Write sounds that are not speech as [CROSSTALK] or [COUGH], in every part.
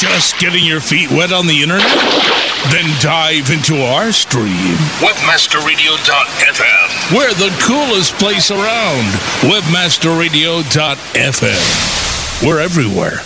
Just getting your feet wet on the internet? Then dive into our stream. Webmasterradio.fm. We're the coolest place around. Webmasterradio.fm. We're everywhere.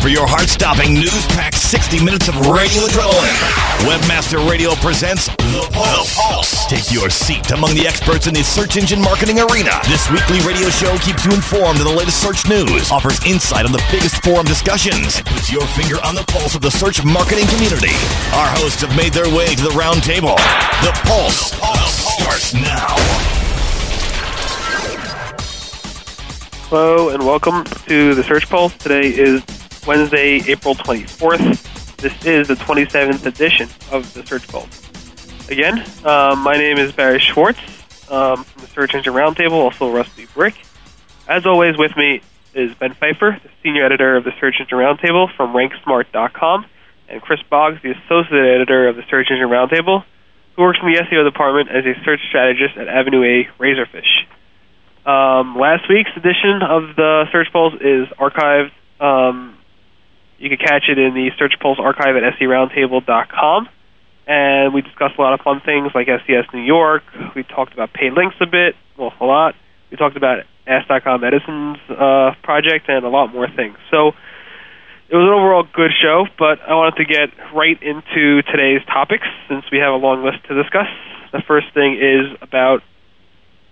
For your heart-stopping news-packed 60 minutes of radio adrenaline. Webmaster Radio presents The Pulse. The Pulse. Take your seat among the experts in the search engine marketing arena. This weekly radio show keeps you informed of the latest search news, offers insight on the biggest forum discussions, and puts your finger on the pulse of the search marketing community. Our hosts have made their way to the round table. The Pulse, the Pulse. starts now. Hello and welcome to the Search Pulse. Today is Wednesday, April 24th. This is the 27th edition of the Search Pulse. Again, um, my name is Barry Schwartz um, from the Search Engine Roundtable, also Rusty Brick. As always, with me is Ben Pfeiffer, the senior editor of the Search Engine Roundtable from RankSmart.com, and Chris Boggs, the associate editor of the Search Engine Roundtable, who works in the SEO department as a search strategist at Avenue A Razorfish. Um, last week's edition of the Search Pulse is archived. Um, you can catch it in the Search Pulse archive at seroundtable.com. And we discussed a lot of fun things like SES New York. We talked about paid links a bit, well, a lot. We talked about Ask.com Edison's uh, project and a lot more things. So it was an overall good show, but I wanted to get right into today's topics since we have a long list to discuss. The first thing is about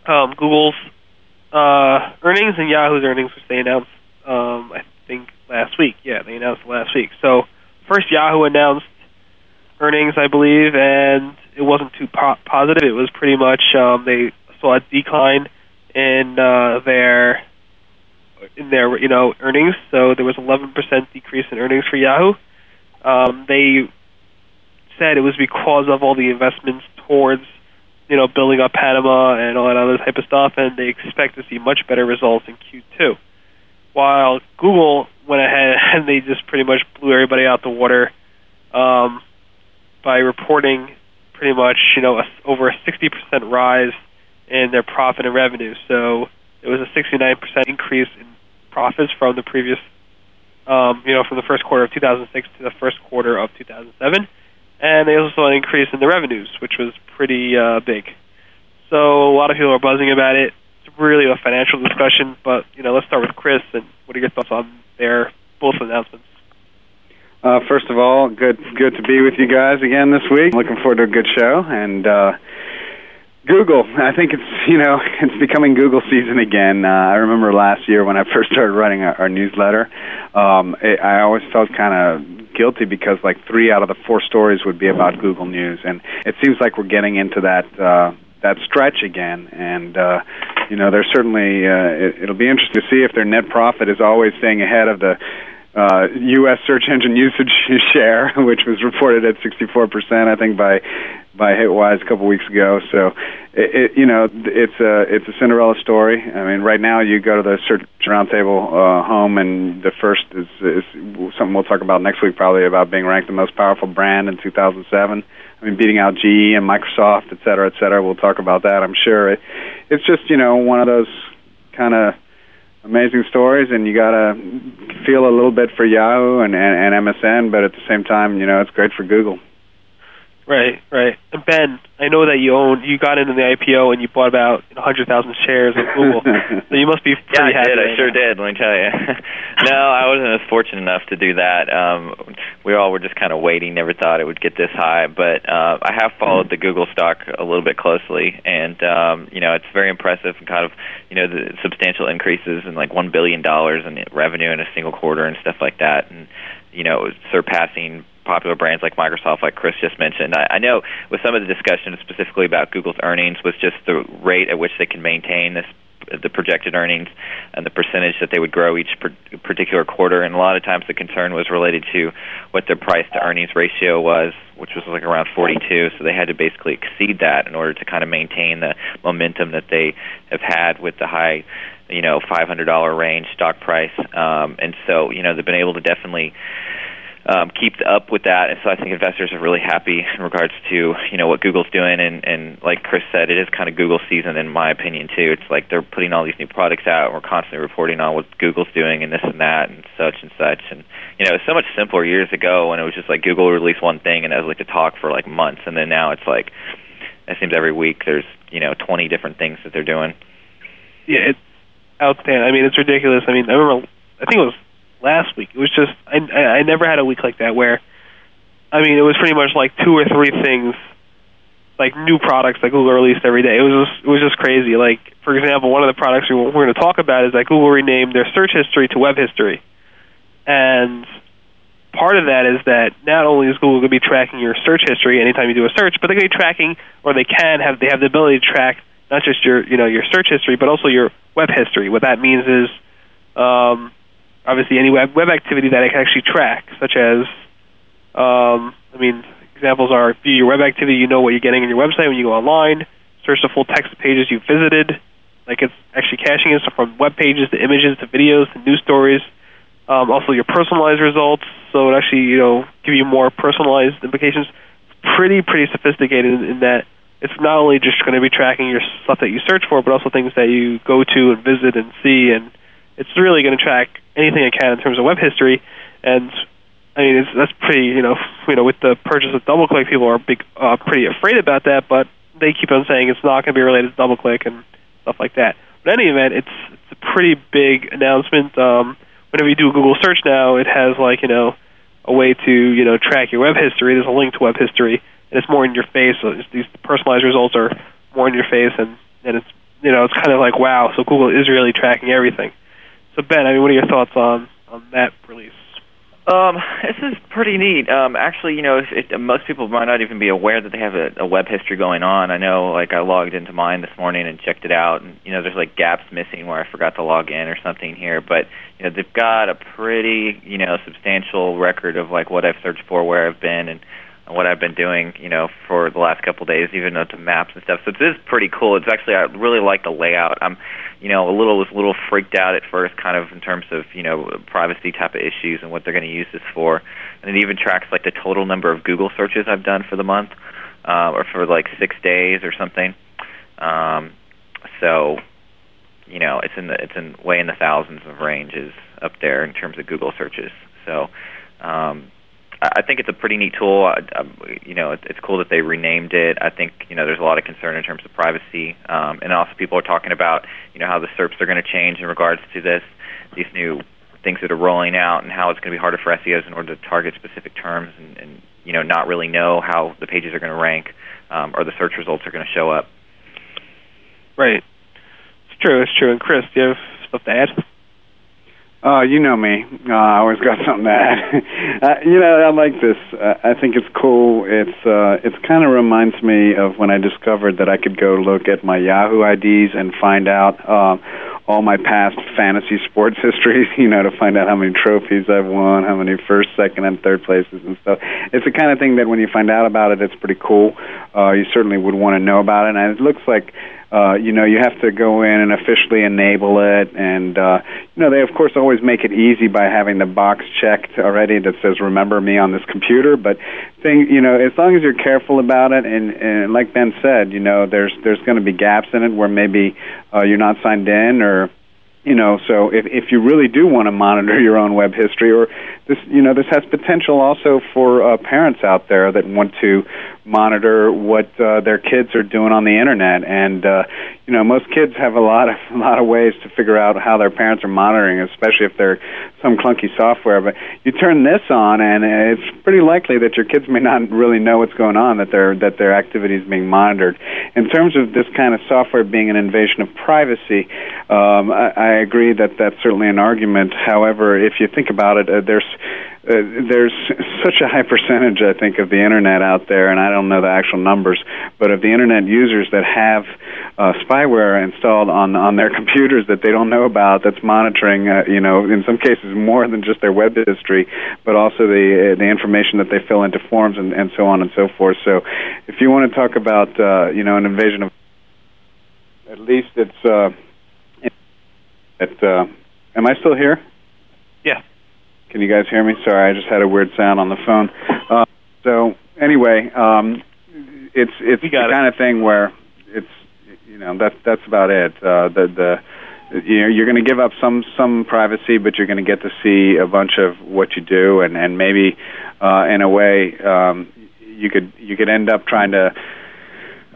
um, Google's uh, earnings and Yahoo's earnings, which they announced, last week. Yeah, they announced last week. So first, Yahoo announced earnings, I believe, and it wasn't too po- positive. It was pretty much um, they saw a decline in uh, their in their you know earnings. So there was 11% decrease in earnings for Yahoo. Um, they said it was because of all the investments towards you know, building up Panama and all that other type of stuff, and they expect to see much better results in Q2. While Google went ahead [LAUGHS] and they just pretty much blew everybody out the water um, by reporting pretty much, you know, a, over a 60% rise in their profit and revenue. So it was a 69% increase in profits from the previous, um, you know, from the first quarter of 2006 to the first quarter of 2007 and they also saw an increase in the revenues, which was pretty uh, big. So a lot of people are buzzing about it. Really a financial discussion, but you know, let's start with Chris. And what are your thoughts on their both announcements? Uh, first of all, good good to be with you guys again this week. Looking forward to a good show and. uh Google. I think it's you know [LAUGHS] it's becoming Google season again. Uh, I remember last year when I [LAUGHS] first started writing our, our newsletter, um, it, I always felt kind of guilty because like three out of the four stories would be about Google News, and it seems like we're getting into that uh, that stretch again. And uh, you know, there's certainly uh, it, it'll be interesting to see if their net profit is always staying ahead of the uh, U.S. search engine [LAUGHS] usage share, which was reported at 64%, I think, by by Hitwise a couple weeks ago. So, it, it, you know, it's a it's a Cinderella story. I mean, right now you go to the Search Roundtable uh, home, and the first is, is something we'll talk about next week, probably about being ranked the most powerful brand in 2007. I mean, beating out GE and Microsoft, et cetera, et cetera. We'll talk about that, I'm sure. It, it's just, you know, one of those kind of amazing stories, and you got to feel a little bit for Yahoo and, and, and MSN, but at the same time, you know, it's great for Google. Right, right. And Ben, I know that you own, you got into the IPO and you bought about you know, 100,000 shares of Google. [LAUGHS] so you must be pretty yeah, I happy. did. I right sure now. did. Let me tell you. [LAUGHS] no, I wasn't as fortunate enough to do that. Um, we all were just kind of waiting. Never thought it would get this high, but uh, I have followed the Google stock a little bit closely, and um, you know it's very impressive and kind of you know the substantial increases in like one billion dollars in revenue in a single quarter and stuff like that, and you know surpassing popular brands like Microsoft, like Chris just mentioned. I, I know with some of the discussion specifically about Google's earnings was just the rate at which they can maintain this the projected earnings and the percentage that they would grow each particular quarter. And a lot of times the concern was related to what their price to earnings ratio was, which was like around 42. So they had to basically exceed that in order to kind of maintain the momentum that they have had with the high, you know, $500 range stock price. Um, and so, you know, they've been able to definitely um, keep up with that. And so I think investors are really happy in regards to you know what Google's doing. And and like Chris said, it is kind of Google season in my opinion too. It's like they're putting all these new products out, and we're constantly reporting on what Google's doing and this and that and such and such. And you know, it's so much simpler years ago when it was just like Google released one thing and it was like to talk for like months, and then now it's like it seems every week there's you know 20 different things that they're doing. Yeah, it's outstanding. I mean, it's ridiculous. I mean, I remember I think it was last week. It was just I I never had a week like that where I mean, it was pretty much like two or three things like new products that Google released every day. It was just, it was just crazy. Like for example, one of the products we we're going to talk about is that Google renamed their search history to web history, and part of that is that not only is Google going to be tracking your search history anytime you do a search, but they're going to be tracking, or they can have, they have the ability to track not just your, you know, your search history, but also your web history. What that means is, um, obviously, any web web activity that it can actually track, such as, um, I mean, examples are view your web activity, you know what you're getting on your website when you go online, search the full text of pages you've visited, like it's actually caching it so from web pages to images to videos to news stories. Um, also, your personalized results, so it actually you know give you more personalized implications. Pretty pretty sophisticated in, in that it's not only just going to be tracking your stuff that you search for, but also things that you go to and visit and see, and it's really going to track anything it can in terms of web history. And I mean, it's, that's pretty you know you know with the purchase of DoubleClick, people are big uh, pretty afraid about that, but they keep on saying it's not going to be related to DoubleClick and stuff like that. But in any event, it's it's a pretty big announcement. Um, whenever you do a Google search now, it has like you know a way to you know track your web history. There's a link to web history, and it's more in your face. So these personalized results are more in your face, and and it's you know it's kind of like wow. So Google is really tracking everything. So Ben, I mean, what are your thoughts on on that release? Um, this is pretty neat. Um, actually, you know, it, it, most people might not even be aware that they have a, a web history going on. I know, like, I logged into mine this morning and checked it out, and you know, there's like gaps missing where I forgot to log in or something here. But you know, they've got a pretty, you know, substantial record of like what I've searched for, where I've been, and what I've been doing, you know, for the last couple of days, even though to maps and stuff. So it is pretty cool. It's actually I really like the layout. I'm you know, a little was a little freaked out at first, kind of in terms of you know privacy type of issues and what they're going to use this for. And it even tracks like the total number of Google searches I've done for the month, uh, or for like six days or something. Um, so, you know, it's in the it's in way in the thousands of ranges up there in terms of Google searches. So, um, I think it's a pretty neat tool. I, I, you know, it's cool that they renamed it. I think you know there's a lot of concern in terms of privacy, um, and also people are talking about you know how the SERPs are going to change in regards to this, these new things that are rolling out, and how it's going to be harder for SEOs in order to target specific terms, and, and you know not really know how the pages are going to rank um, or the search results are going to show up. Right. It's true. It's true. And Chris, do you have stuff to add? Oh, you know me. Uh, I always got something to add. [LAUGHS] uh, you know, I like this. Uh, I think it's cool. It's uh, it kind of reminds me of when I discovered that I could go look at my Yahoo IDs and find out uh, all my past fantasy sports [LAUGHS] histories. You know, to find out how many trophies I've won, how many first, second, and third places and stuff. It's the kind of thing that when you find out about it, it's pretty cool. Uh, you certainly would want to know about it, and it looks like uh, you know, you have to go in and officially enable it, and uh, you know, they of course always make it easy by having the box checked already that says "Remember me" on this computer. But thing, you know, as long as you're careful about it, and, and like Ben said, you know, there's there's going to be gaps in it where maybe uh, you're not signed in or you know so if if you really do want to monitor your own web history or this you know this has potential also for uh, parents out there that want to monitor what uh, their kids are doing on the internet. And uh, you know most kids have a lot of [LAUGHS] a lot of ways to figure out how their parents are monitoring especially if they're some clunky software. But you turn this on and it's pretty likely that your kids may not really know what's going on that their that their activity is being monitored. In terms of this kind of software being an invasion of privacy um, I, I agree that that's certainly an argument however if you think about it uh, there's uh, there's such a high percentage, I think, of the internet out there, and I don't know the actual numbers, but of the internet users that have uh, spyware installed on on their [LAUGHS] computers that they don't know about, that's monitoring, uh, you know, in some cases more than just their web history, but also the uh, the information that they fill into forms and, and so on and so forth. So, if you want to talk about, uh, you know, an invasion of, at least it's. It, uh, am I still here? Yeah. can you guys hear me? Sorry, I just had a weird sound on the phone. Uh, so anyway, um, it's it's the it. kind of thing where it's you know that's that's about it. Uh, the the you know you're going to give up some some privacy, but you're going to get to see a bunch of what you do, and and maybe uh, in a way um, you could you could end up trying to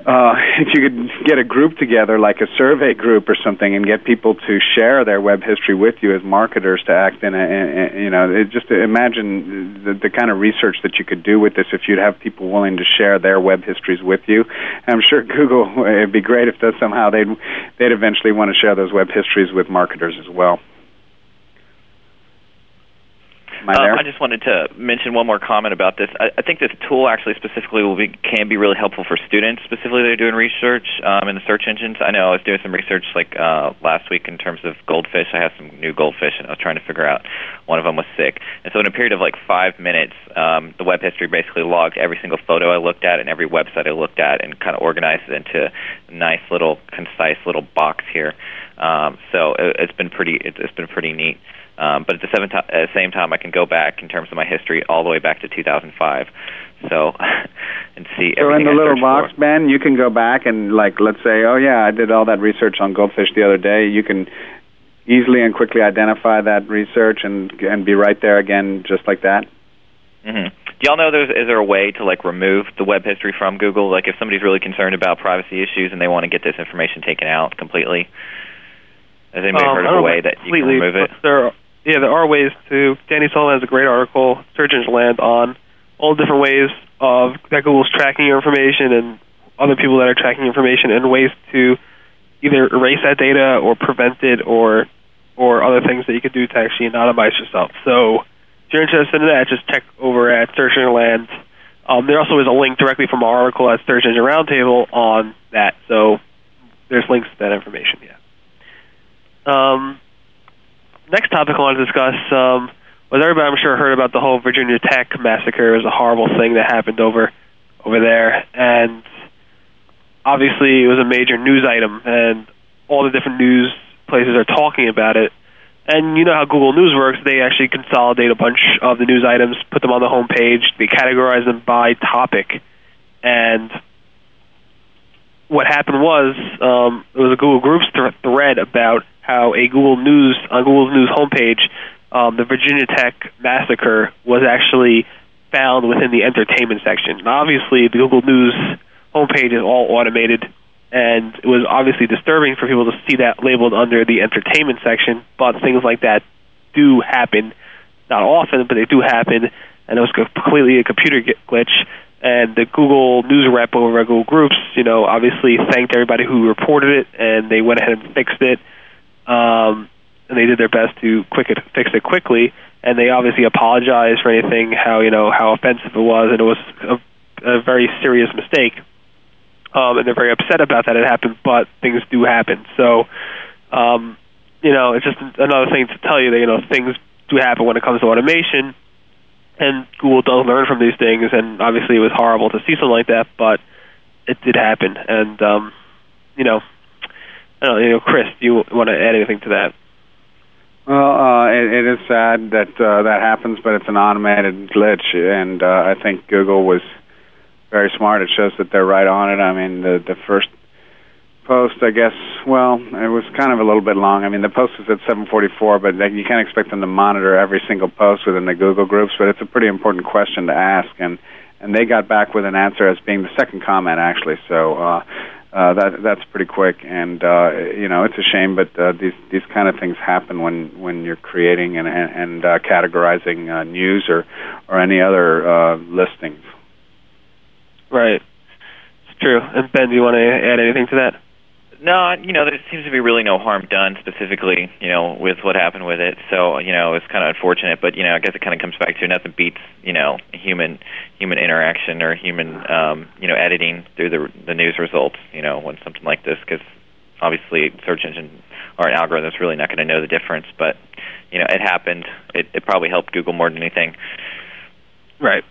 uh, [LAUGHS] if you could get a group together, like a survey group or something, and get people to share their web history with you as marketers to act in a, in, in, you know, it just imagine the, the kind of research that you could do with this if you'd have people willing to share their web histories with you. I'm sure [LAUGHS] Google, it'd be great if somehow they'd, they'd eventually want to share those web histories with marketers as well. Um. I just wanted to mention one more comment about this. I, I think this tool actually specifically will be can be really helpful for students, specifically they're doing research um, in the search engines. I know I was doing some research like uh, last week in terms of goldfish. I have some new goldfish, and I was trying to figure out one of them was sick. And so in a period of like five minutes, um, the web history basically logged every single photo I looked at and every website I looked at, and kind of organized it into a nice little concise little box here. Um, so it, it's been pretty it, it's been pretty neat. Um, but at the seven ti- at the same time, I can go back in terms of my history all the way back to 2005. So [LAUGHS] and see So in the I little box, for. Ben, you can go back and like let's say, oh yeah, I did all that research on goldfish the other day. You can easily and quickly identify that research and and be right there again, just like that. hmm Do y'all know there's is there a way to like remove the web history from Google? Like if somebody's really concerned about privacy issues and they want to get this information taken out completely, has anybody Um, heard of a way know that you can completely, remove it? There, are, yeah, there are ways to. Danny Sullivan has a great article, Search Engine Land, on all different ways of that Google's tracking your information and other people that are tracking information, and ways to either erase that data or prevent it, or or other things that you could do to actually anonymize yourself. So, if you're interested in that, just check over at Search Engine Land. Um, there also is a link directly from our article at Search Engine Roundtable on that. So, there's links to that information. Yeah. Um, next topic I want to discuss um, was everybody I'm sure heard about the whole Virginia Tech massacre. It was a horrible thing that happened over over there, and obviously it was a major news item, and all the different news places are talking about it. And you know how Google News works; they actually consolidate a bunch of the news items, put them on the home page, they categorize them by topic, and what happened was um, it was a Google Groups th- thread about how a Google News on Google News homepage, um, the Virginia Tech massacre was actually found within the entertainment section. Now, obviously, the Google News homepage is all automated, and it was obviously disturbing for people to see that labeled under the entertainment section. But things like that do happen, not often, but they do happen, and it was completely a computer glitch and the Google News rep over at Google Groups, you know, obviously thanked everybody who reported it, and they went ahead and fixed it. Um, and they did their best to quick it, fix it quickly, and they obviously apologized for anything, how you know how offensive it was, and it was a, a very serious mistake. Um, and they're very upset about that it happened, but things do happen. So, um, you know, it's just another thing to tell you that you know things do happen when it comes to automation and Google does learn from these things. And obviously, it was horrible to see something like that, but it did happen. And um, you know, I don't know, you know, Chris, do you want to add anything to that? Well, uh, it, it is sad that uh, that happens, but it's an automated glitch, and uh, I think Google was very smart. It shows that they're right on it. I mean, the the first post, I guess, well, it was kind of a little bit long. I mean, the post was at 7:44, but you can't expect them to monitor every single post within the Google groups. But it's a pretty important question to ask, and and they got back with an answer as being the second comment actually. So. uh uh, that that's pretty quick, and uh, you know it's a shame, but uh, these these kind of things happen when when you're creating and and, and uh, categorizing uh, news or or any other uh, listings. Right. It's true. And Ben, do you want to add anything to that? No, you know, there seems to be really no harm done specifically, you know, with what happened with it. So, you know, it's kind of unfortunate, but you know, I guess it kind of comes back to nothing beats, you know, human human interaction or human, um, you know, editing through the the news results. You know, when something like this, because obviously search engine or an algorithm is really not going to know the difference. But you know, it happened. It, it probably helped Google more than anything. Right.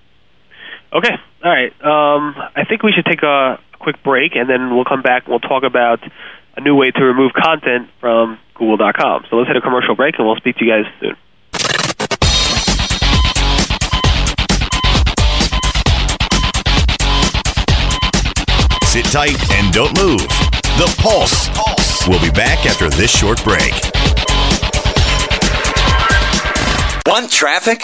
Okay. All right. Um, I think we should take a quick break, and then we'll come back and we'll talk about a new way to remove content from Google.com. So let's hit a commercial break, and we'll speak to you guys soon. Sit tight and don't move. The Pulse. Pulse. We'll be back after this short break. Want traffic?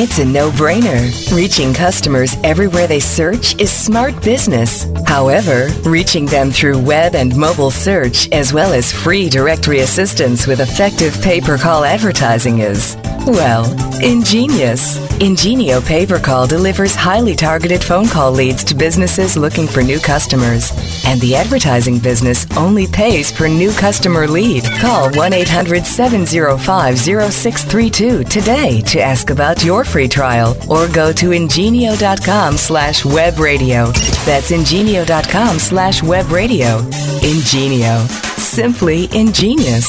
It's a no brainer. Reaching customers everywhere they search is smart business. However, reaching them through web and mobile search, as well as free directory assistance with effective pay per call advertising, is, well, ingenious. Ingenio Pay Per Call delivers highly targeted phone call leads to businesses looking for new customers. And the advertising business only pays per new customer lead. Call 1 800 705 0632 today to ask about your free trial or go to ingenio.com slash web radio. That's ingenio.com slash web radio. Ingenio. Simply ingenious.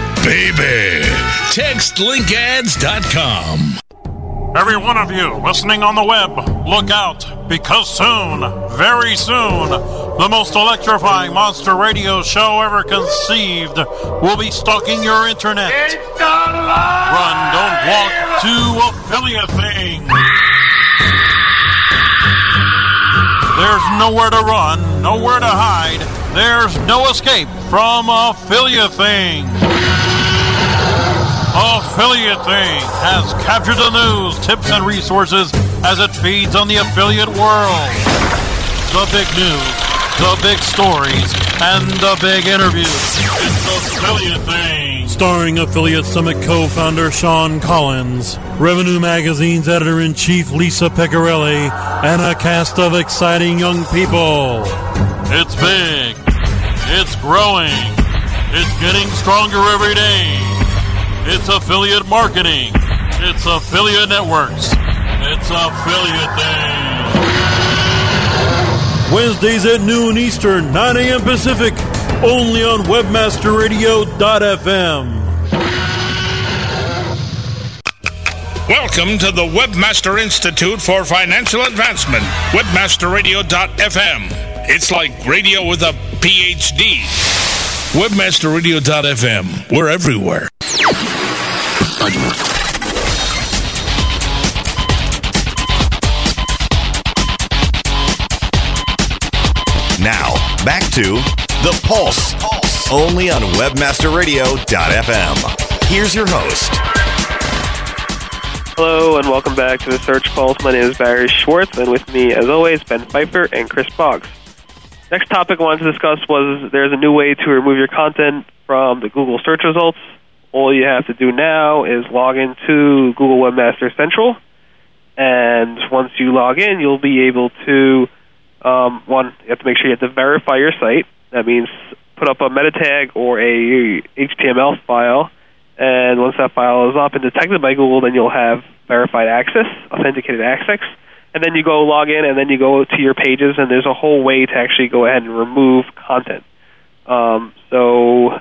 Baby, TextLinkAds.com. Every one of you listening on the web, look out, because soon, very soon, the most electrifying monster radio show ever conceived will be stalking your internet. Run, don't walk to affiliate thing. There's nowhere to run, nowhere to hide. There's no escape from a affiliate thing. Affiliate Thing has captured the news, tips, and resources as it feeds on the affiliate world. The big news, the big stories, and the big interviews. It's Affiliate Thing. Starring Affiliate Summit co-founder Shawn Collins, Revenue Magazine's editor-in-chief Lisa Picarille, and a cast of exciting young people. It's big. It's growing. It's getting stronger every day. It's affiliate marketing. It's affiliate networks. It's affiliate day. Wednesdays at noon Eastern, 9 a.m. Pacific, only on webmasterradio.fm. Welcome to the Webmaster Institute for Financial Advancement, webmasterradio.fm. It's like radio with a PhD. Webmasterradio.fm. We're everywhere. Now, back to The Pulse. Pulse. Only on WebmasterRadio.fm. Here's your host. Hello and welcome back to the Search Pulse. My name is Barry Schwartz, and with me, as always, Ben Pfeiffer and Chris Boggs. Next topic I wanted to discuss was there's a new way to remove your content from the Google search results. All you have to do now is log into Google Webmaster Central, and once you log in, you'll be able to um, one, you have to make sure you have to verify your site. That means put up a meta tag or a HTML file, and once that file is up and detected by Google, then you'll have verified access, authenticated access, and then you go log in, and then you go to your pages, and there's a whole way to actually go ahead and remove content. Um, so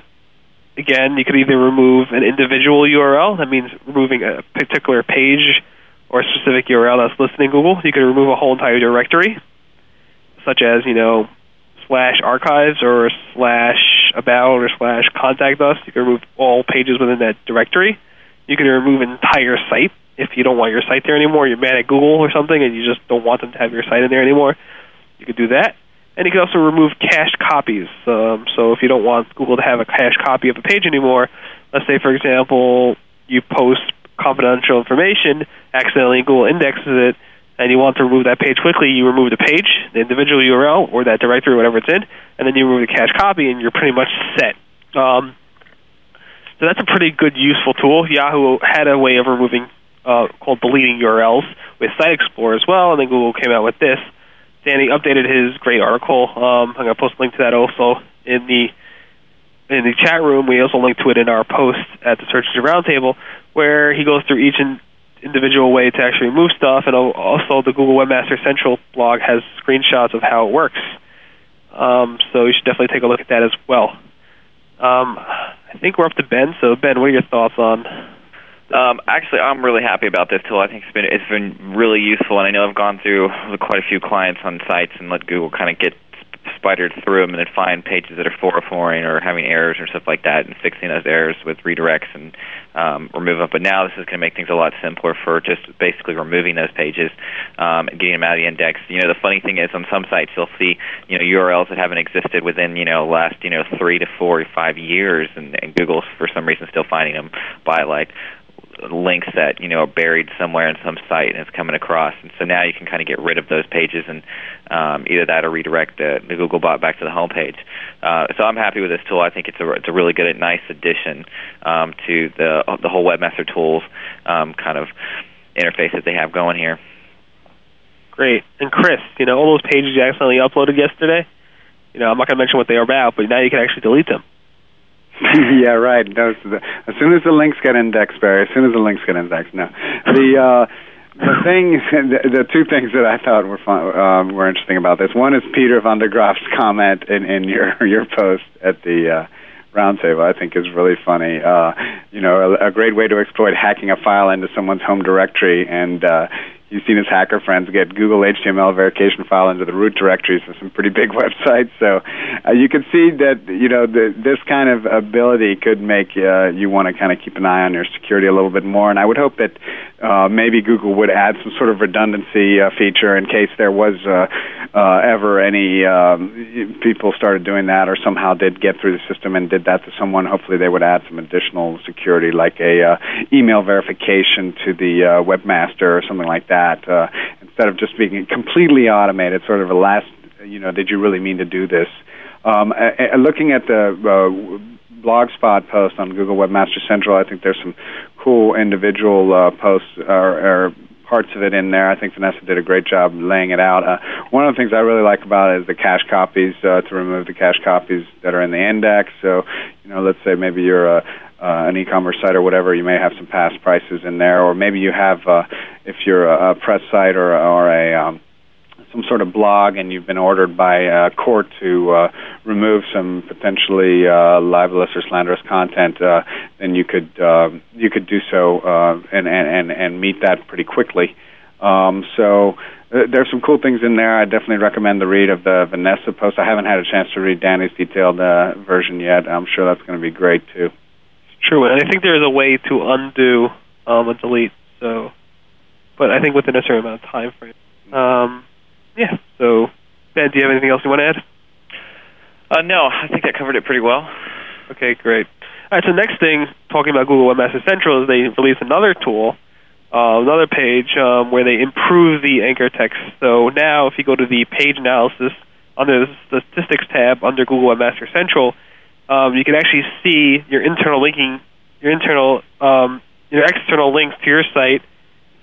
again, you could either remove an individual URL, that means removing a particular page or a specific URL that's listed in Google. You could remove a whole entire directory, such as, you know, slash archives or slash about or slash contact us. You can remove all pages within that directory. You can remove an entire site if you don't want your site there anymore. You're mad at Google or something and you just don't want them to have your site in there anymore. You could do that. And you can also remove cached copies. Um, so if you don't want Google to have a cached copy of a page anymore, let's say, for example, you post confidential information, accidentally Google indexes it, and you want to remove that page quickly, you remove the page, the individual URL, or that directory, whatever it's in, and then you remove the cached copy, and you're pretty much set. Um, so that's a pretty good, useful tool. Yahoo had a way of removing uh, called deleting URLs with Site Explorer as well, and then Google came out with this. Danny updated his great article. Um, I'm going to post a link to that also in the in the chat room. We also link to it in our post at the Search Engine Roundtable, where he goes through each in, individual way to actually remove stuff, and also the Google Webmaster Central blog has screenshots of how it works. Um, so you should definitely take a look at that as well. Um, I think we're up to Ben. So Ben, what are your thoughts on um, actually, I'm really happy about this tool. I think it's been it's been really useful, and I know I've gone through quite a few clients on sites and let Google kind of get spidered through them and then find pages that are 404ing or having errors or stuff like that, and fixing those errors with redirects and um, remove them. But now this is going to make things a lot simpler for just basically removing those pages um, and getting them out of the index. You know, the funny thing is on some sites you'll see you know URLs that haven't existed within you know last you know three to four or five years, and, and Google's for some reason still finding them by like links that you know are buried somewhere in some site and it's coming across. And so now you can kind of get rid of those pages and um, either that or redirect the, the Google bot back to the home page. Uh, so I'm happy with this tool. I think it's a it's a really good, nice addition um, to the the whole Webmaster Tools um, kind of interface that they have going here. Great. And Chris, you know all those pages you accidentally uploaded yesterday. You know I'm not going to mention what they are about, but now you can actually delete them. [LAUGHS] yeah, right. Those, as soon as the links get indexed, Barry. As soon as the links get indexed, no. The uh, the thing, [LAUGHS] the, the two things that I thought were fun, um, were interesting about this. One is Peter van der Graaf's comment in, in your [LAUGHS] your post at the. Uh, roundtable I think is really funny. Uh, you know, a, a great way to exploit hacking a file into someone's home directory and uh, You've seen his hacker friends get Google HTML verification file into the root directories of some pretty big [LAUGHS] websites. So uh, you can see that you know the, this kind of ability could make uh, you want to kind of keep an eye on your security a little bit more. And I would hope that uh, maybe Google would add some sort of redundancy uh, feature in case there was uh, uh, ever any um, people started doing that or somehow did get through the system and did that to someone. Hopefully they would add some additional security like a uh, email verification to the uh, webmaster or something like that that uh, instead of just being completely automated, sort of a last, you know, did you really mean to do this? Um, uh, looking at the uh, blogspot post on Google Webmaster Central, I think there's some cool individual uh, posts or, or parts of it in there. I think Vanessa did a great job laying it out. Uh, one of the things I really like about it is the cache copies uh, to remove the cache copies that are in the index. So, you know, let's say maybe you're a uh, an e-commerce site or whatever, you may have some past prices in there, or maybe you have, uh, if you're a, press site or, or a um, some sort of blog and you've been ordered by a court to uh, remove some potentially uh, libelous or slanderous content, uh, then you could uh, you could do so uh, and, and and meet that pretty quickly. Um, so uh, there's some cool things in there. I definitely recommend the read of the Vanessa post. I haven't had a chance to read Danny's detailed uh, version yet. I'm sure that's going to be great too. True, and I think there is a way to undo um, a delete. So, but I think within a certain amount of time frame. Um, yeah. So, Ben, do you have anything else you want to add? Uh, no, I think that covered it pretty well. Okay, great. All right, so next thing, talking about Google Webmaster Central, is they released another tool, uh, another page um, where they improve the anchor text. So now, if you go to the page analysis under the statistics tab under Google Webmaster Central, um, you can actually see your internal linking, your internal, um, your external links to your site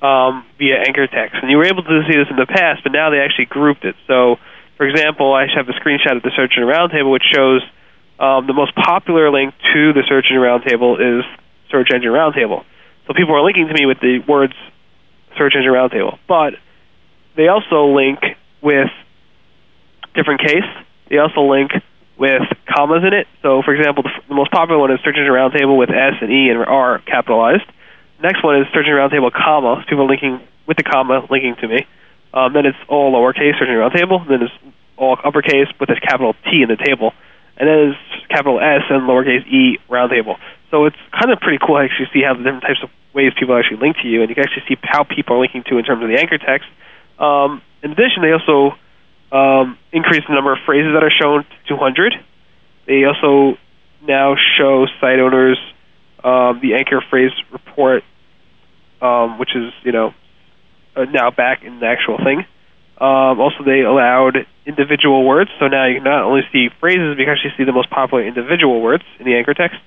um, via anchor text. And you were able to see this in the past, but now they actually grouped it. So, for example, I have a screenshot of the Search Engine Roundtable, which shows um, the most popular link to the Search Engine Roundtable is Search Engine Roundtable. So people are linking to me with the words Search Engine Roundtable, but they also link with different case. They also link with commas in it. So, for example, the, the most popular one is Search Engine Roundtable with S and E and R capitalized. Next one is Search Engine Roundtable comma. People linking with the comma linking to me. Um, then it's all lowercase Search Engine Roundtable. Then it's all uppercase with a capital T in the table. And then it's capital S and lowercase E roundtable. So it's kind of pretty cool to actually see how the different types of ways people actually link to you, and you can actually see how people are linking to in terms of the anchor text. Um, in addition, they also um, increase the number of phrases that are shown to 200. They also now show site owners um, the anchor phrase report, um, which is you know uh, now back in the actual thing. Um, also, they allowed individual words, so now you can not only see phrases, but you actually see the most popular individual words in the anchor text.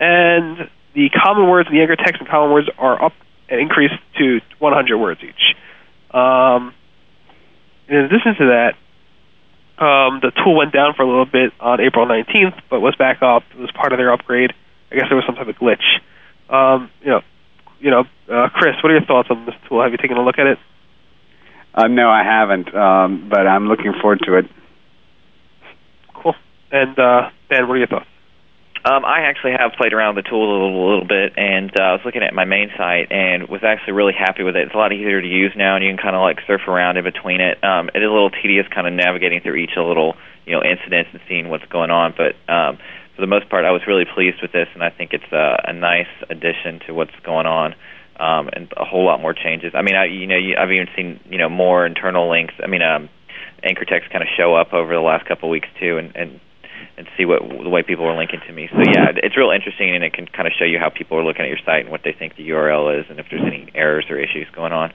And the common words in the anchor text and common words are up and increased to 100 words each. Um, in addition to that, um, the tool went down for a little bit on April 19th, but was back up. It was part of their upgrade. I guess there was some type of glitch. Um, you know, you know, uh, Chris, what are your thoughts on this tool? Have you taken a look at it? Uh, no, I haven't, um, but I'm looking forward to it. Cool. And uh, Ben, what are your thoughts? Um, I actually have played around with the tool a little, little bit, and uh, I was looking at my main site and was actually really happy with it. It's a lot easier to use now, and you can kind of like surf around in between it. Um, it is a little tedious, kind of navigating through each little you know incidents and seeing what's going on, but um, for the most part, I was really pleased with this, and I think it's a, a nice addition to what's going on. Um, and a whole lot more changes. I mean, I you know you, I've even seen you know more internal links. I mean, um, anchor text kind of show up over the last couple of weeks too, and, and and see what the way people are linking to me. So yeah, it's real interesting, and it can kind of show you how people are looking at your site and what they think the URL is, and if there's any errors or issues going on.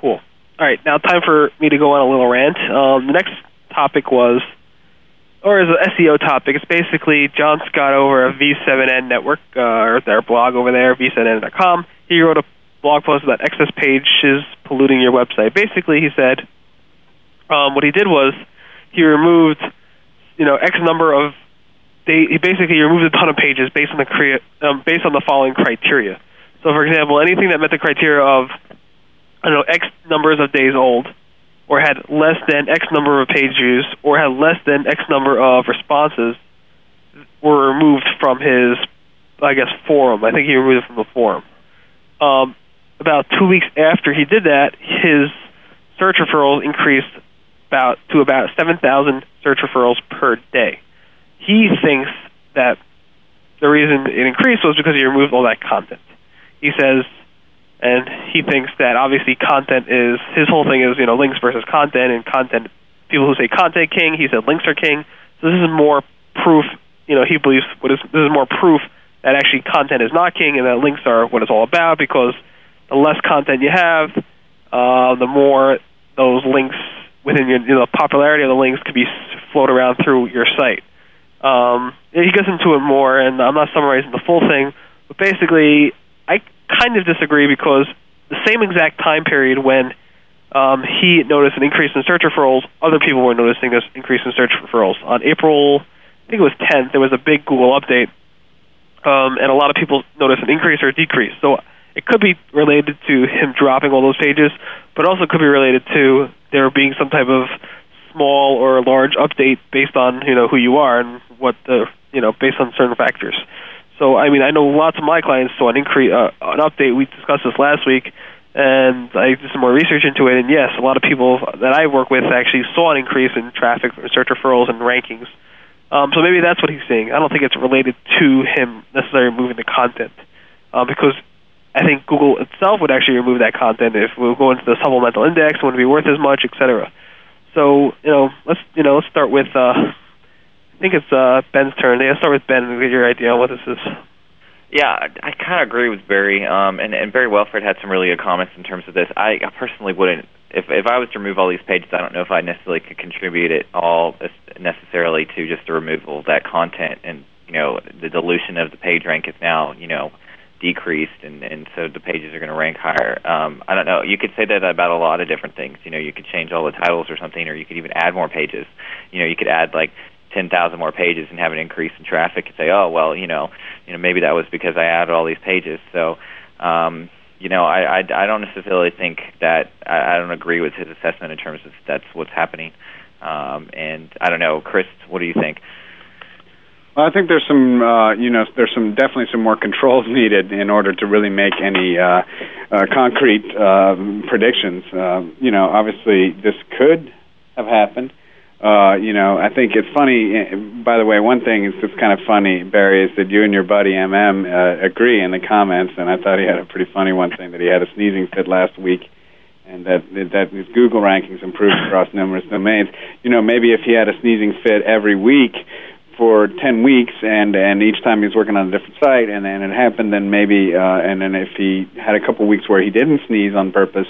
Cool. All right, now time for me to go on a little rant. Um, the next topic was, or is an SEO topic. It's basically John Scott over at V7N Network, uh, or their blog over there, v7n.com. He wrote a blog post about excess pages polluting your website. Basically, he said um, what he did was he removed you know X number of they he basically removed a ton of pages based on the crea- um, based on the following criteria. So, for example, anything that met the criteria of I don't know X numbers of days old, or had less than X number of page views, or had less than X number of responses, were removed from his, I guess, forum. I think he removed it from the forum. Um, about two weeks after he did that, his search referrals increased about to about 7,000 search referrals per day. He thinks that the reason it increased was because he removed all that content. He says, and he thinks that obviously content is his whole thing is you know links versus content and content. People who say content king, he said links are king. So this is more proof. You know, he believes what is this is more proof that actually content is not king and that links are what it's all about because the less content you have, uh, the more those links within your, you know, popularity of the links could be float around through your site. Um, he goes into it more, and I'm not summarizing the full thing, but basically, I kind of disagree because the same exact time period when um, he noticed an increase in search referrals, other people were noticing this increase in search referrals. On April, I think it was 10th, there was a big Google update, um, and a lot of people noticed an increase or decrease. So it could be related to him dropping all those pages, but also could be related to there being some type of small or large update based on you know who you are and what the you know based on certain factors. So I mean I know lots of my clients saw an increase uh, an update. We discussed this last week, and I did some more research into it. And yes, a lot of people that I work with actually saw an increase in traffic, search referrals, and rankings. Um, so maybe that's what he's seeing. I don't think it's related to him necessarily moving the content, uh, because I think Google itself would actually remove that content if we go into the supplemental index, wouldn't be worth as much, etc. So you know, let's you know, let's start with. Uh, I think it's uh, Ben's turn. Let's start with Ben and get your idea on what this is. Yeah, I, I kind of agree with Barry, um, and, and Barry Welford had some really good comments in terms of this. I, I personally wouldn't, if if I was to remove all these pages, I don't know if I necessarily could contribute it all necessarily to just the removal of that content, and you know, the dilution of the page rank is now, you know, decreased, and and so the pages are going to rank higher. Um, I don't know. You could say that about a lot of different things. You know, you could change all the titles or something, or you could even add more pages. You know, you could add like ten thousand more pages and have an increase in traffic, and say, oh well, you know, you know maybe that was because I added all these pages. So. Um, you know, I, I, I don't necessarily think that I, I don't agree with his assessment in terms of that's what's happening. Um, and I don't know, Chris, what do you think? Well, I think there's some, uh, you know, there's some definitely some more controls [LAUGHS] needed in order to really make any uh, uh, concrete uh, predictions. Uh, you know, obviously this could have happened. Uh, you know, I think it's funny. eh, By the way, one thing is just kind of funny, Barry, is that you and your buddy MM uh, agree in the comments, and I thought he had a pretty funny one saying that he had a sneezing fit last week, and that that his Google rankings improved across numerous domains. You know, maybe if he had a sneezing fit every week, for ten weeks, and and each time he was working on a different site, and then it happened, then maybe, uh, and then if he had a couple weeks where he didn't sneeze on purpose,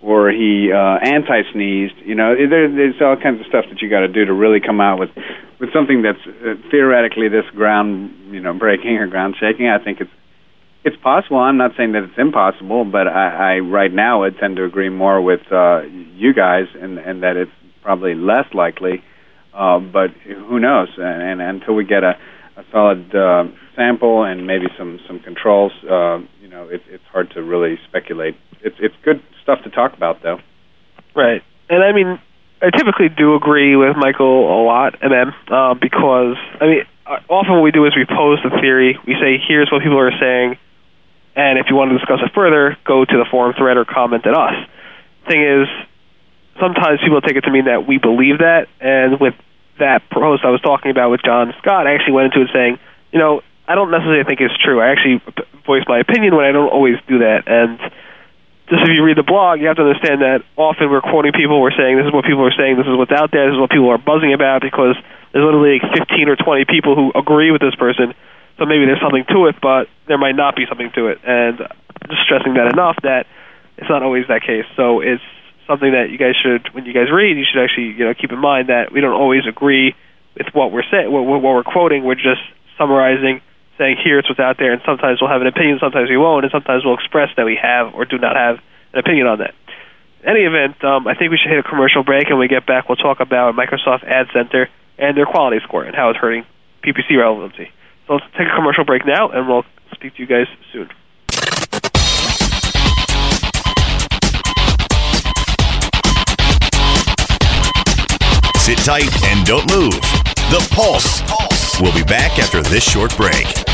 or he uh, anti-sneezed, you know, there, there's all kinds of stuff that you got to do to really come out with with something that's uh, theoretically this ground, you know, breaking or ground shaking. I think it's it's possible. I'm not saying that it's impossible, but I, I right now would tend to agree more with uh, you guys, and and that it's probably less likely. Uh, but who knows? And, and until we get a, a solid uh, sample and maybe some some controls, uh, you know, it, it's hard to really speculate. It's it's good stuff to talk about, though. Right, and I mean, I typically do agree with Michael a lot, MM, uh, because I mean, uh, often what we do is we pose the theory. We say, "Here's what people are saying." And if you want to discuss it further, go to the forum thread or comment at us. Thing is, sometimes people take it to mean that we believe that, and with that post I was talking about with John Scott, I actually went into it saying, you know, I don't necessarily think it's true. I actually voice my opinion when I don't always do that, and just if you read the blog, you have to understand that often we're quoting people, we're saying this is what people are saying, this is what's out there, this is what people are buzzing about because there's literally like 15 or 20 people who agree with this person so maybe there's something to it, but there might not be something to it. And just stressing that enough that it's not always that case. So it's something that you guys should, when you guys read, you should actually you know keep in mind that we don't always agree with what we're saying, what, what we're quoting. We're just summarizing, saying here's what's out there, and sometimes we'll have an opinion, sometimes we won't, and sometimes we'll express that we have or do not have an opinion on that. In any event, um, I think we should hit a commercial break, and when we get back, we'll talk about Microsoft Ad Center and their quality score and how it's hurting PPC relevancy. So let's take a commercial break now, and we'll speak to you guys soon. Tight and don't move. The Pulse. We'll be back after this short break.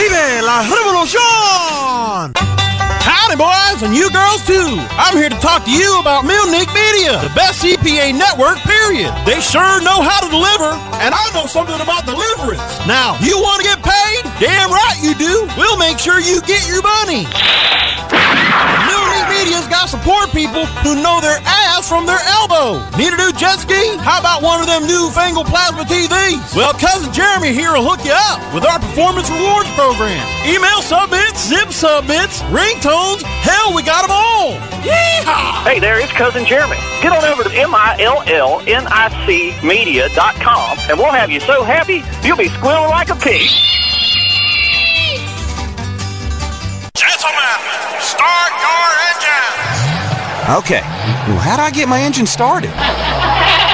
¡Vive la revolución! Howdy, boys, and you girls too. I'm here to talk to you about Millnic Media, the best CPA network, period. They sure know how to deliver, and I know something about deliverance. Now, you want to get paid? Damn right you do. We'll make sure you get your money. Millnic Media's got support people who know their ass from their elbow. Need a new jet ski? How about one of them newfangled plasma TVs? Well, cousin Jeremy here will hook you up with our performance rewards program. Email submits, zip submits, ringtones. Hell, we got them all. Yeehaw! Hey there, it's cousin Jeremy. Get on over to M-I-L-L-N-I-C media.com and we'll have you so happy you'll be squealing like a pig. Gentlemen, start your engines. Okay, well, how do I get my engine started? [LAUGHS]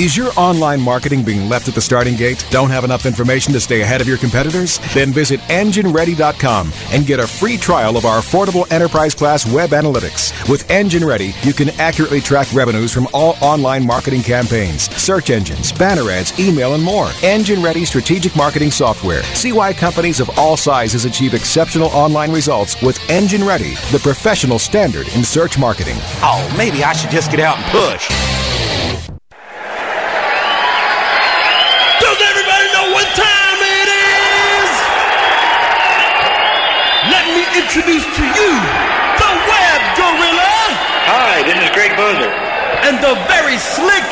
Is your online marketing being left at the starting gate? Don't have enough information to stay ahead of your competitors? Then visit EngineReady.com and get a free trial of our affordable enterprise class web analytics. With Engine Ready, you can accurately track revenues from all online marketing campaigns, search engines, banner ads, email, and more. Engine Ready strategic marketing software. See why companies of all sizes achieve exceptional online results with Engine Ready, the professional standard in search marketing. Oh, maybe I should just get out and push. Slick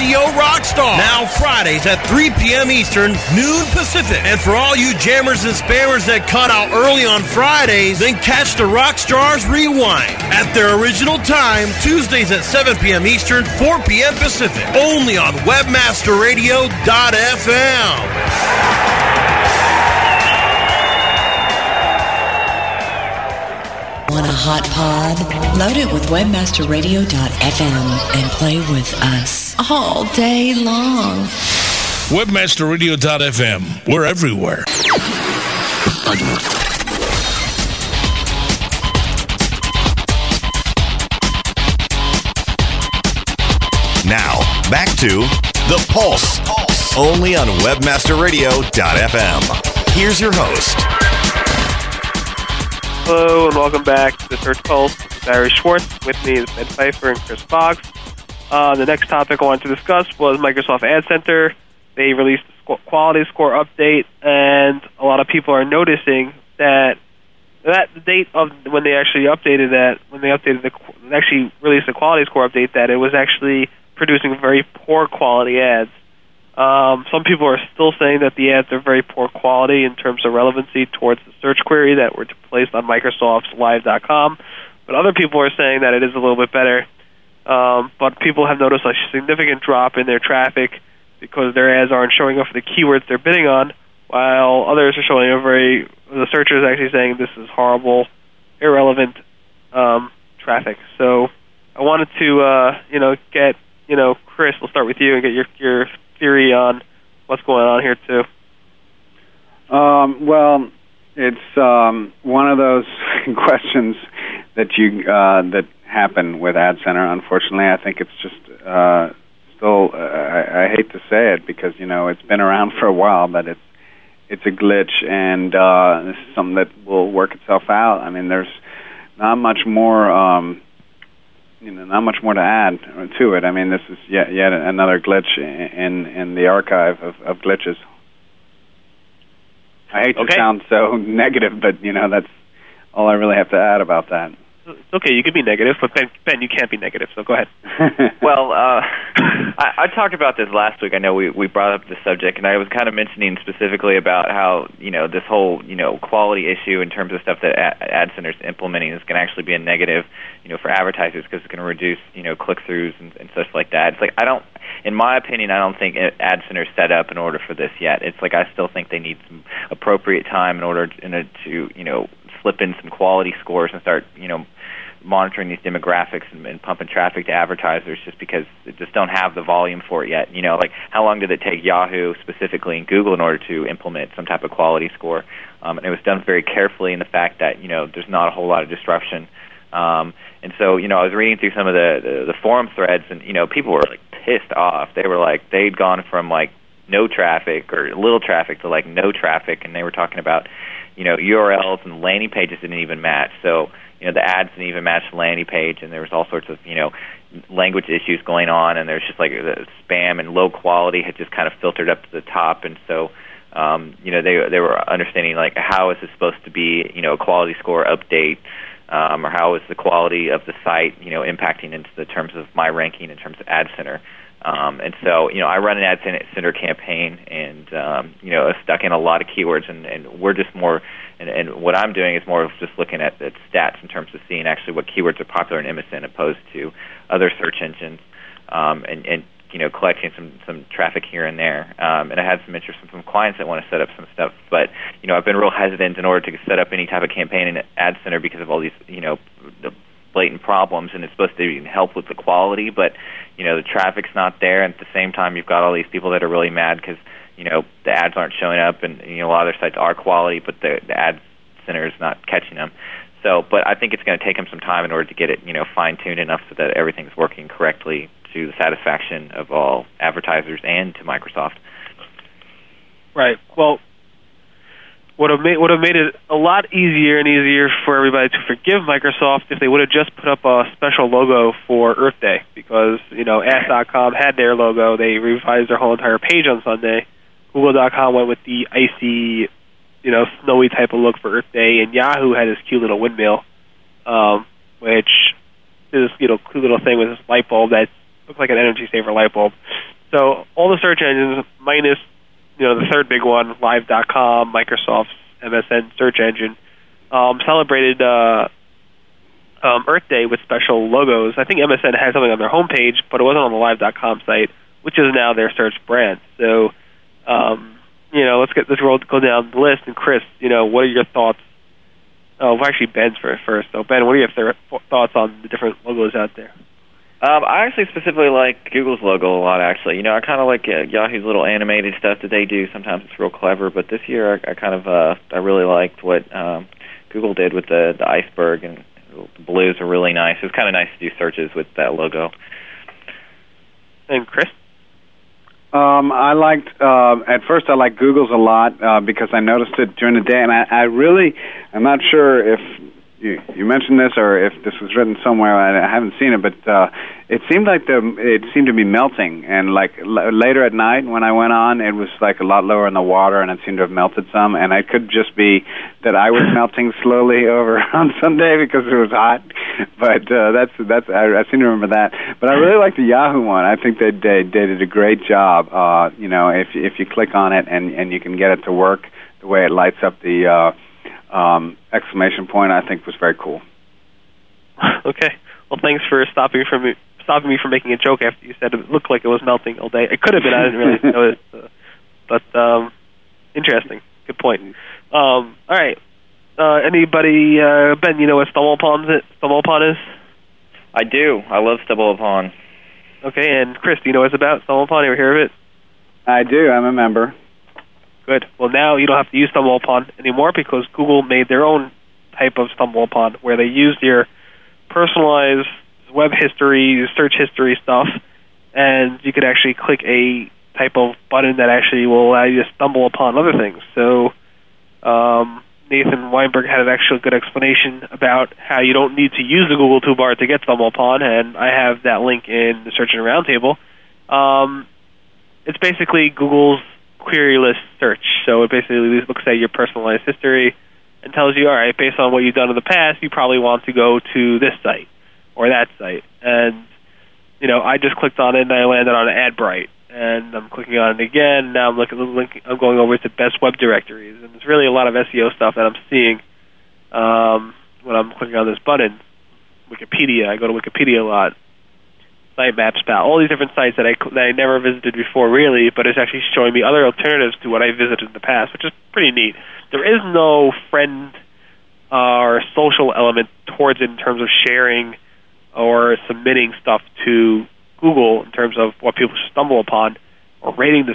SEO Rockstar? Now Fridays at 3 p.m. Eastern, noon Pacific. And for all you jammers and spammers that cut out early on Fridays, then catch the Rockstars Rewind at their original time, Tuesdays at 7 p.m. Eastern, 4 p.m. Pacific. Only on WebmasterRadio.fm. Want a hot pod? Load it with webmasterradio.fm and play with us all day long. Webmasterradio.fm. We're everywhere. Now, back to The Pulse. Pulse. Only on WebmasterRadio.fm. Here's your host. Hello and welcome back to the Search Pulse. Barry Schwartz. With me is Ben Pfeiffer and Chris Boggs. Uh, the next topic I wanted to discuss was Microsoft Ad Center. They released a quality score update, and a lot of people are noticing that that the date of when they actually updated that, when they updated the actually released the quality score update, that it was actually producing very poor quality ads. Um, some people are still saying that the ads are very poor quality in terms of relevancy towards the search query that were placed on Microsoft's Live.com, but other people are saying that it is a little bit better. Um, but people have noticed a significant drop in their traffic because their ads aren't showing up for the keywords they're bidding on, while others are showing a very the searcher is actually saying this is horrible, irrelevant um, traffic. So I wanted to uh, you know get you know Chris, we'll start with you and get your your theory on what's going on here too. Um, well, it's um, one of those [LAUGHS] questions that you uh, that happen with Ad Center. Unfortunately, I think it's just uh, still. Uh, I, I hate to say it because you know it's been around [LAUGHS] for a while, but it's it's a glitch, and uh, this is something that will work itself out. I mean, there's not much more. Um, you know, not much more to add to it. I mean, this is yet yet another glitch in in the archive of, of glitches. I hate to sound so [LAUGHS] negative, but you know that's all I really have to add about that. It's okay, you can be negative, but Ben, Ben, you can't be negative. So go ahead. [LAUGHS] well, uh, I, I talked about this last week. I know we we brought up the subject, and I was kind of mentioning specifically about how you know this whole you know quality issue in terms of stuff that Ad Center's implementing is going to actually be a negative, you know, for advertisers because it's going to reduce you know click throughs and, and such like that. It's like I don't, in my opinion, I don't think Ad Center's set up in order for this yet. It's like I still think they need some appropriate time in order to, in order to you know slip in some quality scores and start you know monitoring these demographics and, and pumping traffic to advertisers just because they just don't have the volume for it yet. You know, like how long did it take Yahoo specifically and Google in order to implement some type of quality score? Um, and it was done very carefully in the fact that you know there's not a whole lot of disruption. Um, and so, you know, I was reading through some of the, the the forum threads, and you know, people were like pissed off. They were like, they'd gone from like no traffic or little traffic to like no traffic, and they were talking about, you know, URLs and landing pages didn't even match. So, you know, the ads didn't even match the landing page, and there was all sorts of, you know, language issues going on, and there's just like the spam and low quality had just kind of filtered up to the top, and so. Um, you know, they they were understanding like how is this supposed to be, you know, a quality score update, um, or how is the quality of the site, you know, impacting into the terms of my ranking in terms of Ad Center. Um, and so, you know, I run an ad center campaign, and um, you know, I've stuck in a lot of keywords, and, and we're just more, and, and what I'm doing is more of just looking at, at stats in terms of seeing actually what keywords are popular in MSN opposed to other search engines, um, and, and you know, collecting some some traffic here and there. Um, and I had some interest from some clients that want to set up some stuff, but you know, I've been real hesitant in order to set up any type of campaign in Ad Center because of all these, you know, the blatant problems, and it's supposed to help with the quality, but you know the traffic's not there, and at the same time you've got all these people that are really mad because you know the ads aren't showing up, and you know a lot of their sites are quality, but the, the ad center is not catching them. So, but I think it's going to take them some time in order to get it you know fine tuned enough so that everything's working correctly to the satisfaction of all advertisers and to Microsoft. Right. Well, would have made would have made it a lot easier and easier for everybody to forgive Microsoft if they would have just put up a special logo for Earth Day because you know Ask.com had their logo. They revised their whole entire page on Sunday. Google.com went with the icy, you know, snowy type of look for Earth Day, and Yahoo had this cute little windmill, um, which is this you know cute little thing with this light bulb that looks like an energy saver light bulb. So all the search engines minus you know, the third big one, Live.com, Microsoft's MSN search engine, um, celebrated uh, um, Earth Day with special logos. I think MSN had something on their homepage, but it wasn't on the Live.com site, which is now their search brand. So, um, you know, let's get let's roll go down the list. And Chris, you know, what are your thoughts? Oh, well, actually, Ben's first. So, Ben, what are your th- thoughts on the different logos out there? Um, I actually specifically like Google's logo a lot. Actually, you know, I kind of like uh, Yahoo's little animated stuff that they do. Sometimes it's real clever, but this year I, I kind of uh, I really liked what um, Google did with the the iceberg and the blues are really nice. It was kind of nice to do searches with that logo. And Chris? Um, I liked uh, at first. I liked Google's a lot uh, because I noticed it during the day, and I, I really, I'm not sure if you, you mentioned this or if this was written somewhere. I, I haven't seen it, but uh, it seemed like the it seemed to be melting. And like l- later at night when I went on, it was like a lot lower in the water, and it seemed to have melted some. And it could just be that I was [LAUGHS] melting slowly over [LAUGHS] on Sunday because it was hot. But uh, that's that's I, I seem to remember that. But I really like the Yahoo one. I think they they, they did a great job. Uh, you know, if if you click on it and and you can get it to work the way it lights up the. Uh, um, exclamation point I think was very cool. okay. Well, thanks for stopping from me, stopping me from making a joke after you said it looked like it was melting all day. It could have been. I didn't really [LAUGHS] know it, uh, but um, interesting. Good point. Um, all right. Uh, anybody, uh, Ben? You know what StumbleUpon is? StumbleUpon is? I do. I love Stumble Upon. Okay, and Chris, do you know what it's about? StumbleUpon, you ever hear of it? I do. I'm a member. Good. Well, now you don't have to use StumbleUpon anymore because Google made their own type of StumbleUpon where they used your personalized web history, search history stuff, and you could actually click a type of button that actually will allow you to stumble upon other things. So um, Nathan Weinberg had an actual good explanation about how you don't need to use the Google toolbar to get StumbleUpon, and I have that link in the Search Engine Roundtable. Um, it's basically Google's query list search. So it basically looks at your personalized history and tells you, all right, based on what you've done in the past, you probably want to go to this site or that site. And you know, I just clicked on it and I landed on Adbrite, and I'm clicking on it again. Now I'm looking, link, I'm going over to best web directories, and there's really a lot of SEO stuff that I'm seeing um, when I'm clicking on this button. Wikipedia, I go to Wikipedia a lot. Sitemaps, pal, all these different sites that I that I never visited before, really, but it's actually showing me other alternatives to what I visited in the past, which is pretty neat. There is no friend uh, or social element towards it in terms of sharing or submitting stuff to Google in terms of what people stumble upon or rating the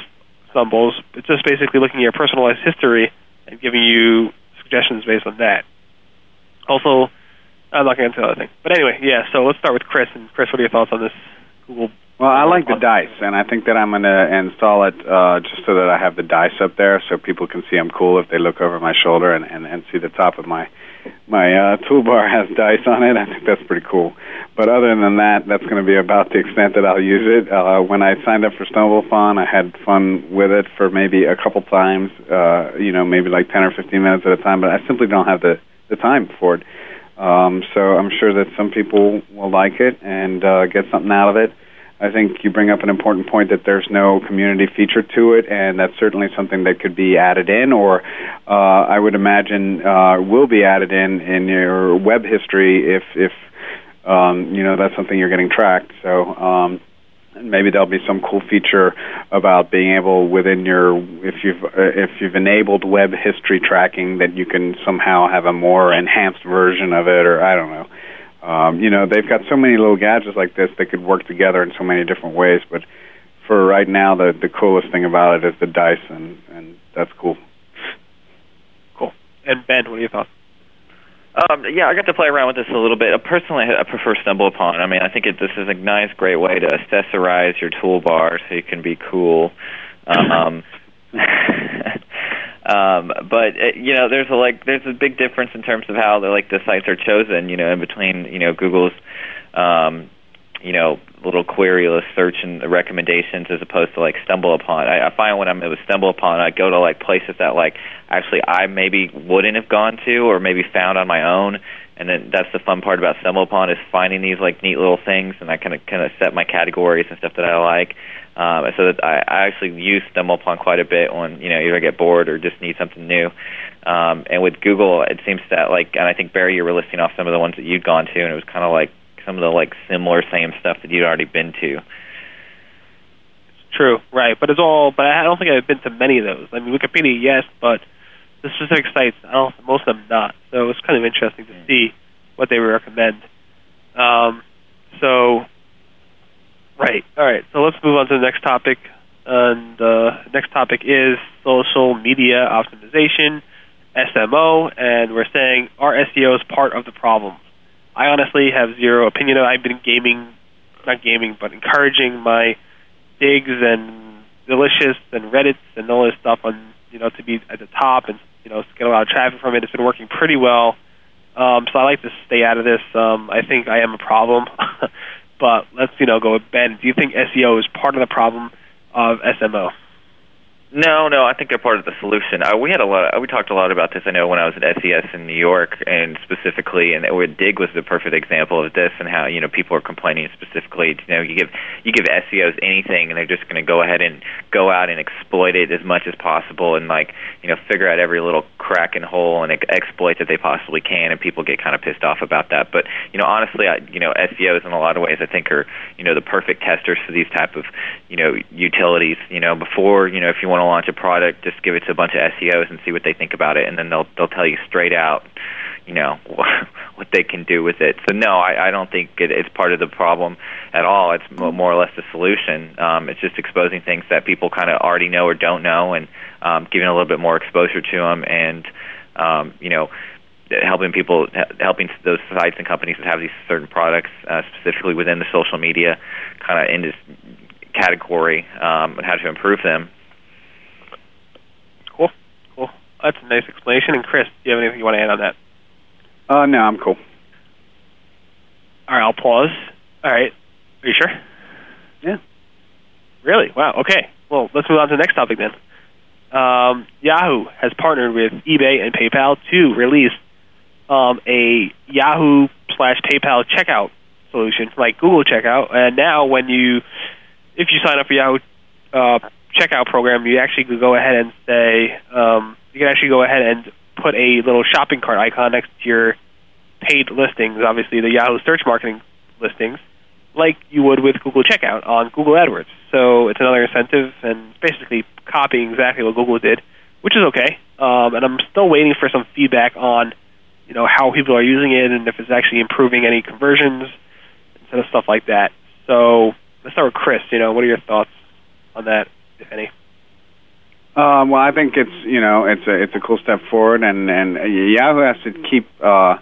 stumbles. It's just basically looking at your personalized history and giving you suggestions based on that. Also, I'm not going to other thing. But anyway, yeah, so let's start with Chris. And Chris, what are your thoughts on this Google? Well, I like the dice, and I think that I'm going to install it uh, just so that I have the dice up there, so people can see I'm cool if they look over my shoulder and, and, and see the top of my my uh, toolbar [LAUGHS] has dice on it. I think that's pretty cool. But other than that, that's going to be about the extent that I'll use it. Uh, when I signed up for StumbleUpon, I had fun with it for maybe a couple times, uh, you know, maybe like 10 or 15 minutes at a time, but I simply don't have the, the time for it. Um, so I'm sure that some people will like it and uh, get something out of it. I think you bring up an important point that there's no community feature to it, and that's certainly something that could be added in, or uh, I would imagine uh, will be added in in your web history if if um, you know that's something you're getting tracked. So um, maybe there'll be some cool feature about being able within your if you've uh, if you've enabled web history tracking that you can somehow have a more enhanced version of it, or I don't know. Um, you know, they've got so many little gadgets like this that could work together in so many different ways. But for right now, the the coolest thing about it is the dice, and and that's cool. Cool. And Ben, what are your thoughts? Um, yeah, I got to play around with this a little bit. Uh, personally, I prefer StumbleUpon. I mean, I think it, this is a nice, great way to accessorize your toolbar so you can be cool. Um, [LAUGHS] [LAUGHS] um, but uh, you know, there's a like there's a big difference in terms of how the like the sites are chosen. You know, in between you know Google's um, you know little query list search and recommendations as opposed to like StumbleUpon. I, I find when I'm it was stumble upon, I go to like places that like actually I maybe wouldn't have gone to or maybe found on my own. And then that's the fun part about stumble upon is finding these like neat little things, and I kind of kind of set my categories and stuff that I like. Um, so that I, I actually use stumble upon quite a bit when you know either I get bored or just need something new. Um, and with Google, it seems that like, and I think Barry, you were listing off some of the ones that you'd gone to, and it was kind of like some of the like similar same stuff that you'd already been to. It's true, right? But it's all. But I don't think I've been to many of those. I mean, Wikipedia, yes, but the specific sites, I don't. Most of them not. So it's kind of interesting to see what they recommend. Um, so Right. All right. So let's move on to the next topic. And uh, next topic is social media optimization, SMO, and we're saying our SEO is part of the problem. I honestly have zero opinion. I've been gaming, not gaming, but encouraging my Diggs and delicious and Reddits and all this stuff on you know to be at the top and you know get a lot of traffic from it. It's been working pretty well. Um, so I like to stay out of this. Um, I think I am a problem, [LAUGHS] but let's you know go with Ben. Do you think SEO is part of the problem of SMO? No, no, I think they're part of the solution. Uh, we had a lot. Of, we talked a lot about this. I know when I was at SES in New York, and specifically, and where Digg was the perfect example of this, and how you know people are complaining specifically. You know, you give you give SEOs anything, and they're just going to go ahead and go out and exploit it as much as possible, and like you know, figure out every little crack and hole and exploit that they possibly can, and people get kind of pissed off about that. But you know, honestly, I, you know, SEOs in a lot of ways, I think are you know the perfect testers for these type of you know utilities. You know, before you know if you want to launch a product, just give it to a bunch of SEOs and see what they think about it, and then they'll they'll tell you straight out, you know, [LAUGHS] what they can do with it. So no, I, I don't think it, it's part of the problem at all. It's more or less the solution. Um, it's just exposing things that people kind of already know or don't know, and um, giving a little bit more exposure to them, and um, you know helping people helping those sites and companies that have these certain products uh, specifically within the social media kind of in this category um, and how to improve them that's a nice explanation. And Chris, do you have anything you want to add on that? Uh, no, I'm cool. All right, I'll pause. All right, are you sure? Yeah. Really? Wow. Okay. Well, let's move on to the next topic then. Um, Yahoo has partnered with eBay and PayPal to release um, a Yahoo slash PayPal checkout solution, like Google Checkout. And now, when you, if you sign up for Yahoo uh, checkout program, you actually could go ahead and say, um, you can actually go ahead and put a little shopping cart icon next to your paid listings, obviously the Yahoo search marketing listings, like you would with Google Checkout on Google AdWords. So it's another incentive and basically copying exactly what Google did, which is okay. Um, and I'm still waiting for some feedback on, you know, how people are using it and if it's actually improving any conversions and stuff like that. So let's start with Chris. You know, what are your thoughts on that, if any? Um, well, I think it's you know it's a it's a cool step forward, and and Yahoo has to keep. Uh,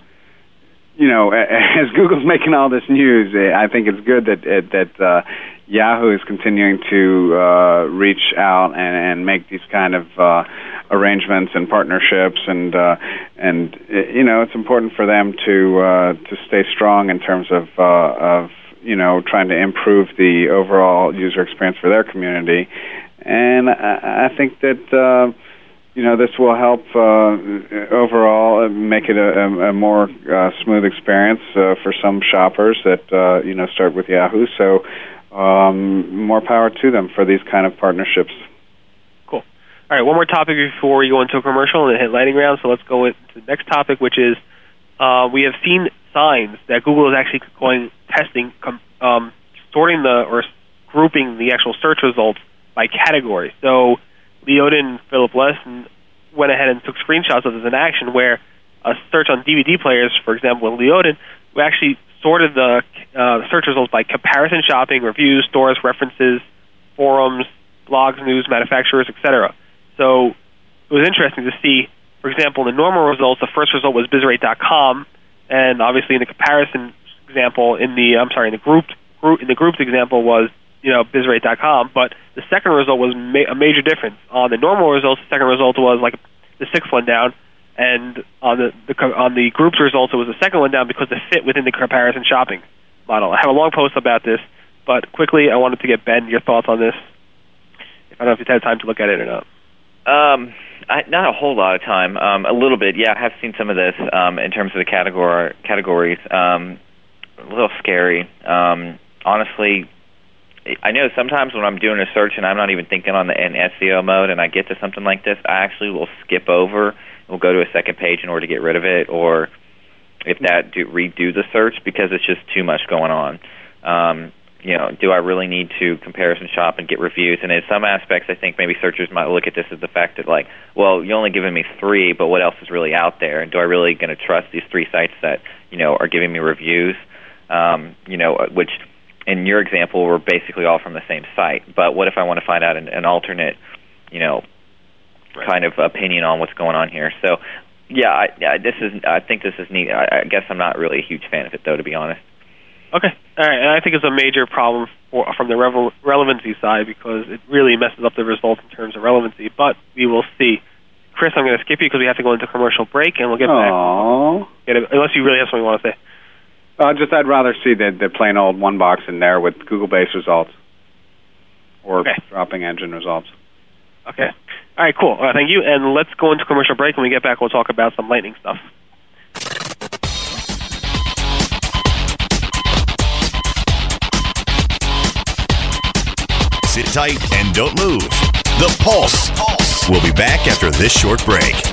you know, [LAUGHS] as Google's making all this news, eh, I think it's good that eh, that uh, Yahoo is continuing to uh, reach out and, and make these kind of uh, arrangements and partnerships, and uh, and eh, you know, it's important for them to uh, to stay strong in terms of uh, of you know trying to improve the overall user experience for their community and I, I think that uh, you know this will help uh, overall make it a, a, more uh, smooth experience uh, for some shoppers that uh, you know start with Yahoo. So um, more power to them for these kind of partnerships. Cool. All right, one more topic before we go into a commercial and hit lightning round. So let's go into the next topic, which is uh, we have seen signs that Google is actually going testing, um, sorting the or grouping the actual search results by category. So Leodin and Philipp Lenssen went ahead and took screenshots of this in action where a search on DVD players, for example, in Leodin, we actually sorted the uh, search results by comparison shopping, reviews, stores, references, forums, blogs, news, manufacturers, etc. So it was interesting to see, for example, the normal results, the first result was bizrate.com, and obviously in the comparison example, in the I'm sorry, in the grouped group in the grouped example was you know bizrate.com. But the second result was ma- a major difference. On the normal results, the second result was like the sixth one down, and on the, the on the group's results, it was the second one down because it fit within the comparison shopping model. I have a long post about this, but quickly, I wanted to get Ben your thoughts on this. I don't know if you've had time to look at it or not. Um, I, not a whole lot of time. Um, a little bit, yeah. I have seen some of this um, in terms of the category categories. Um, a little scary. Um, honestly, I know sometimes when I'm doing a search and I'm not even thinking on the in SEO mode, and I get to something like this, I actually will skip over. We'll go to a second page in order to get rid of it, or if that do redo the search because it's just too much going on. Um, you know, do I really need to comparison shop and get reviews? And in some aspects, I think maybe searchers might look at this as the fact that, like, well, you only given me three, but what else is really out there? And do I really going to trust these three sites that you know are giving me reviews? Um, you know, which in your example, we're basically all from the same site. But what if I want to find out an, an alternate, you know, kind of opinion on what's going on here? So, yeah, I, yeah, this is. I think this is neat. I, I guess I'm not really a huge fan of it, though, to be honest. Okay. All right. And I think it's a major problem for, from the revel- relevancy side because it really messes up the results in terms of relevancy. But we will see. Chris, I'm going to skip you because we have to go into commercial break, and we'll get Aww. back. Get it, unless you really have something you want to say. Uh, just I'd rather see the, the plain old one box in there with Google-based results or Okay. dropping engine results. Okay. All right, cool. All right, thank you. And let's go into commercial break. When we get back, we'll talk about some lightning stuff. Sit tight and don't move. The Pulse. We'll be back after this short break.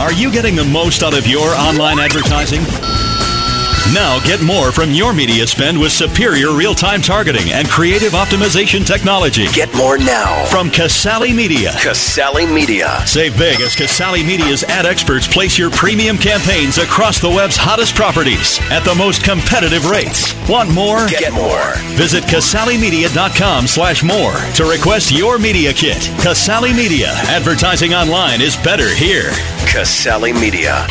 Are you getting the most out of your online advertising? Now get more from your media spend with superior real-time targeting and creative optimization technology. Get more now from Casale Media. Casale Media. Save big as Casale Media's ad experts place your premium campaigns across the web's hottest properties at the most competitive rates. Want more? Get more. Visit CasaleMedia.com slash more to request your media kit. Casale Media. Advertising online is better here. Casale Media.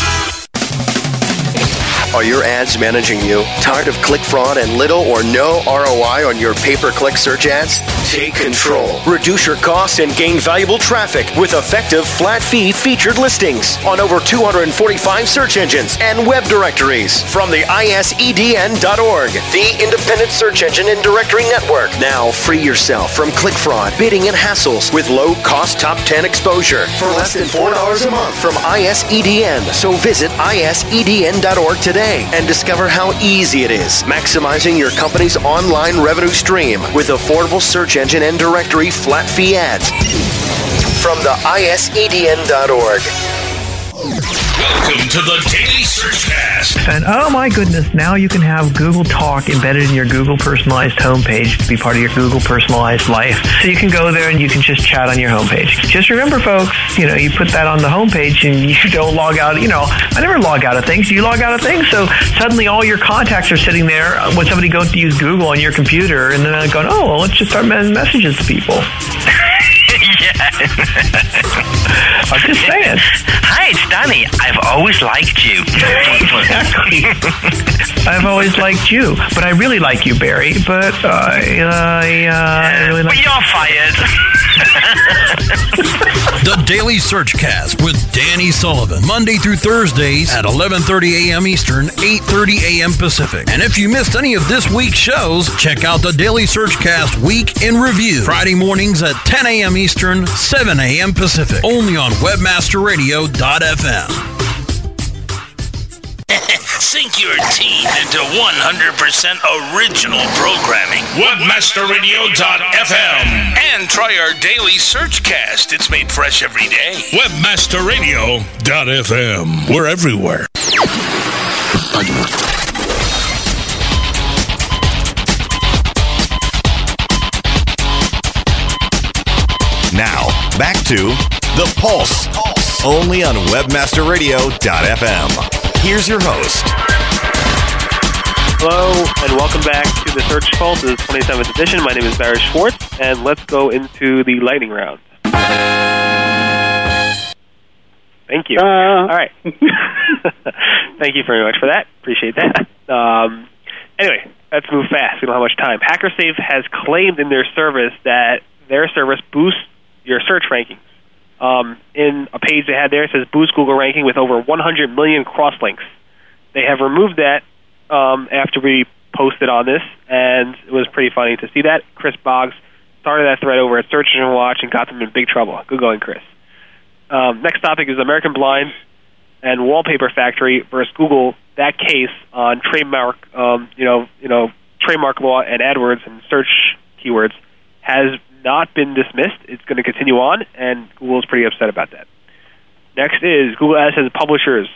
Are your ads managing you? Tired of click fraud and little or no ROI on your pay per click search ads? Take control. Reduce your costs and gain valuable traffic with effective flat fee featured listings on over 245 search engines and web directories from the ISEDN.org, the independent search engine and directory network. Now free yourself from click fraud, bidding, and hassles with low cost top 10 exposure for less than $4 a month from ISEDN. So visit ISEDN.org today and discover how easy it is maximizing your company's online revenue stream with affordable search engine and directory flat fee ads. From the ISEDN.org. Welcome to the Daily Searchcast. And oh my goodness, now you can have Google Talk embedded in your Google personalized homepage to be part of your Google personalized life. So you can go there and you can just chat on your homepage. Just remember, folks, you know, you put that on the homepage and you [LAUGHS] don't log out. You know, I never log out of things. You log out of things. So suddenly all your contacts are sitting there when somebody goes to use Google on your computer and then they're going, oh, well, let's just start sending messages to people. [LAUGHS] I'm just saying. Hi, it's Danny. I've always liked you. exactly. [LAUGHS] I've always liked you, but I really like you, Barry. But uh, I, uh, I really like. Well, you're fired. [LAUGHS] The Daily Searchcast with Danny Sullivan, Monday through Thursdays at 11:30 a.m. Eastern, 8:30 a.m. Pacific. And if you missed any of this week's shows, check out the Daily Searchcast Week in Review, Friday mornings at 10 a.m. Eastern, 7 a.m. Pacific, only on WebmasterRadio.fm. Sink your teeth into 100% original programming. Webmasterradio.fm. And try our daily searchcast. It's made fresh every day. Webmasterradio.fm. We're everywhere. Now, back to The Pulse. Only on WebmasterRadio.fm. Here's your host. Hello, and welcome back to the Search Pulse, the 27th edition. My name is Barry Schwartz, and let's go into the lightning round. Thank you. All right. [LAUGHS] Thank you very much for that. Appreciate that. Um, anyway, let's move fast. We don't have much time. HackerSafe has claimed in their service that their service boosts your search rankings. Um, in a page they had there, it says boost Google ranking with over 100 million crosslinks. They have removed that um, after we posted on this, and it was pretty funny to see that. Chris Boggs started that thread over at Search Engine Watch and got them in big trouble. Good going, Chris. Um, next topic is American Blind and Wallpaper Factory versus Google that case on trademark, um, you know, you know, trademark law and AdWords and search keywords has not been dismissed. It's going to continue on, and Google is pretty upset about that. Next is Google Ads AdSense publishers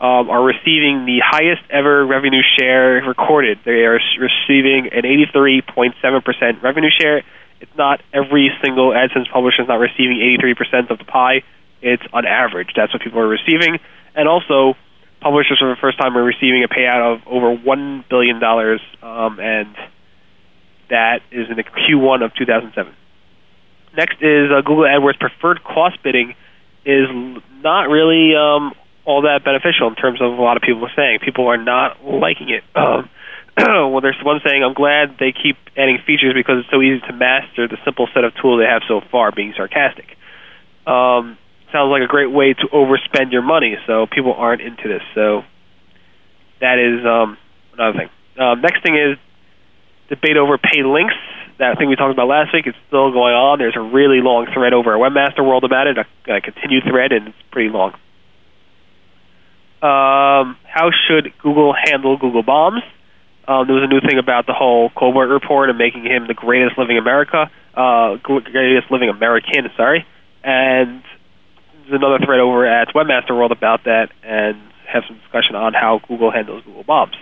um, are receiving the highest ever revenue share recorded. They are receiving an 83.7% revenue share. It's not every single AdSense publisher is not receiving 83% of the pie. It's on average. That's what people are receiving. And also, publishers for the first time are receiving a payout of over $1 billion, um, and that is in the Q1 of 2007. Next is uh, Google AdWords preferred cost bidding is not really um, all that beneficial in terms of a lot of people saying. People are not liking it. Um, [CLEARS THROAT] well, there's one saying, I'm glad they keep adding features because it's so easy to master the simple set of tools they have so far, being sarcastic. Um, sounds like a great way to overspend your money, so people aren't into this. So that is um, another thing. Um, next thing is debate over paid links. That thing we talked about last week is still going on. There's a really long thread over at Webmaster World about it, a, a continued thread, and it's pretty long. Um, how should Google handle Google bombs? Um, there was a new thing about the whole Colbert report and making him the greatest living America, uh, greatest living American. Sorry, and there's another thread over at Webmaster World about that, and have some discussion on how Google handles Google bombs.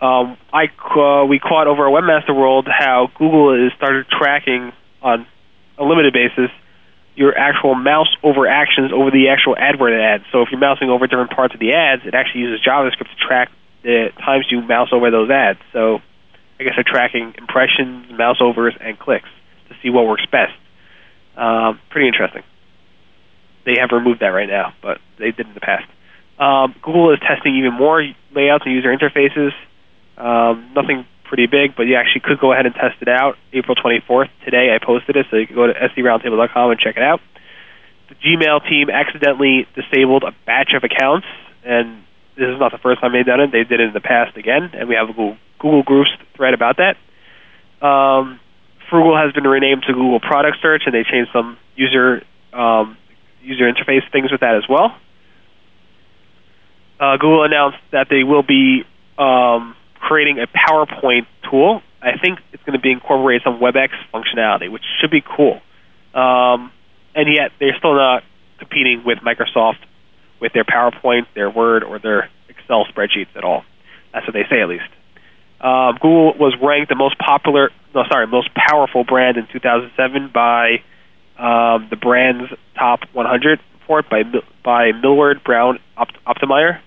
Um, I uh, we caught over at Webmaster World how Google has started tracking on a limited basis your actual mouse over actions over the actual AdWord ads. So if you're mousing over different parts of the ads, it actually uses JavaScript to track the times you mouse over those ads. So I guess they're tracking impressions, mouse overs, and clicks to see what works best. Um, pretty interesting. They have removed that right now, but they did in the past. Um, Google is testing even more layouts and user interfaces. Um, nothing pretty big, but you actually could go ahead and test it out. April 24th, today I posted it, so you can go to seroundtable.com and check it out. The Gmail team accidentally disabled a batch of accounts, and this is not the first time they've done it. They did it in the past again, and we have a Google, Google Groups thread about that. Um, Froogle has been renamed to Google Product Search, and they changed some user um, user interface things with that as well. Uh, Google announced that they will be um, creating a PowerPoint tool. I think it's going to be incorporated some WebEx functionality, which should be cool. Um, and yet, they're still not competing with Microsoft with their PowerPoint, their Word, or their Excel spreadsheets at all. That's what they say, at least. Um, Google was ranked the most popular, no, sorry, most powerful brand in 2007 by um, the brand's top 100 report by by Millward Brown Opt- Optimor.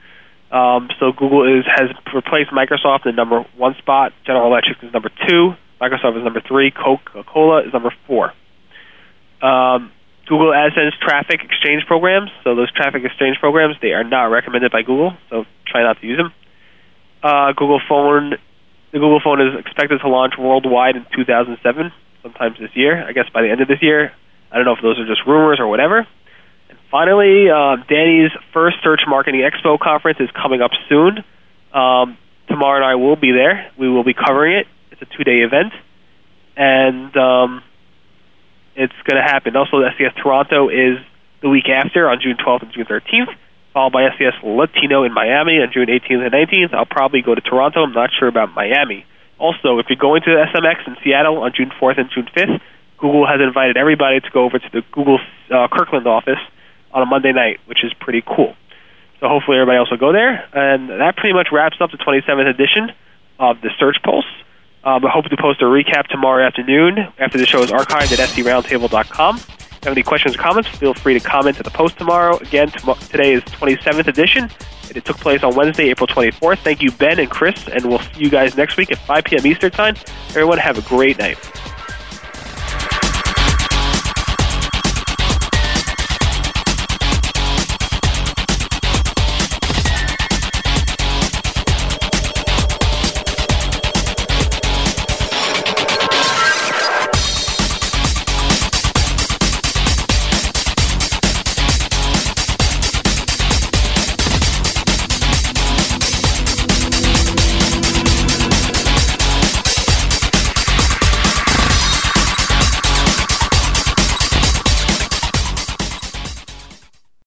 Um, so Google is has replaced Microsoft in number one spot. General Electric is number two. Microsoft is number three. Coca-Cola is number four. Um, Google AdSense traffic exchange programs. So those traffic exchange programs they are not recommended by Google. So try not to use them. Uh, Google Phone. The Google Phone is expected to launch worldwide in 2007, sometimes this year. I guess by the end of this year. I don't know if those are just rumors or whatever. Finally, uh, Danny's first Search Marketing Expo conference is coming up soon. Um, tomorrow and I will be there. We will be covering it. It's a two-day event, and um, it's going to happen. Also, SES Toronto is the week after on June 12th and June 13th, followed by SES Latino in Miami on June 18th and 19th. I'll probably go to Toronto. I'm not sure about Miami. Also, if you're going to SMX in Seattle on June 4th and June 5th, Google has invited everybody to go over to the Google uh, Kirkland office on a Monday night, which is pretty cool. So hopefully everybody else will go there. And that pretty much wraps up the 27th edition of the Search Pulse. Um, I hope to post a recap tomorrow afternoon after the show is archived at seroundtable.com. If you have any questions or comments, feel free to comment at the post tomorrow. Again, tom- today is 27th edition. and It took place on Wednesday, April 24th. Thank you, Ben and Chris, and we'll see you guys next week at 5 p.m. Eastern Time. Everyone have a great night.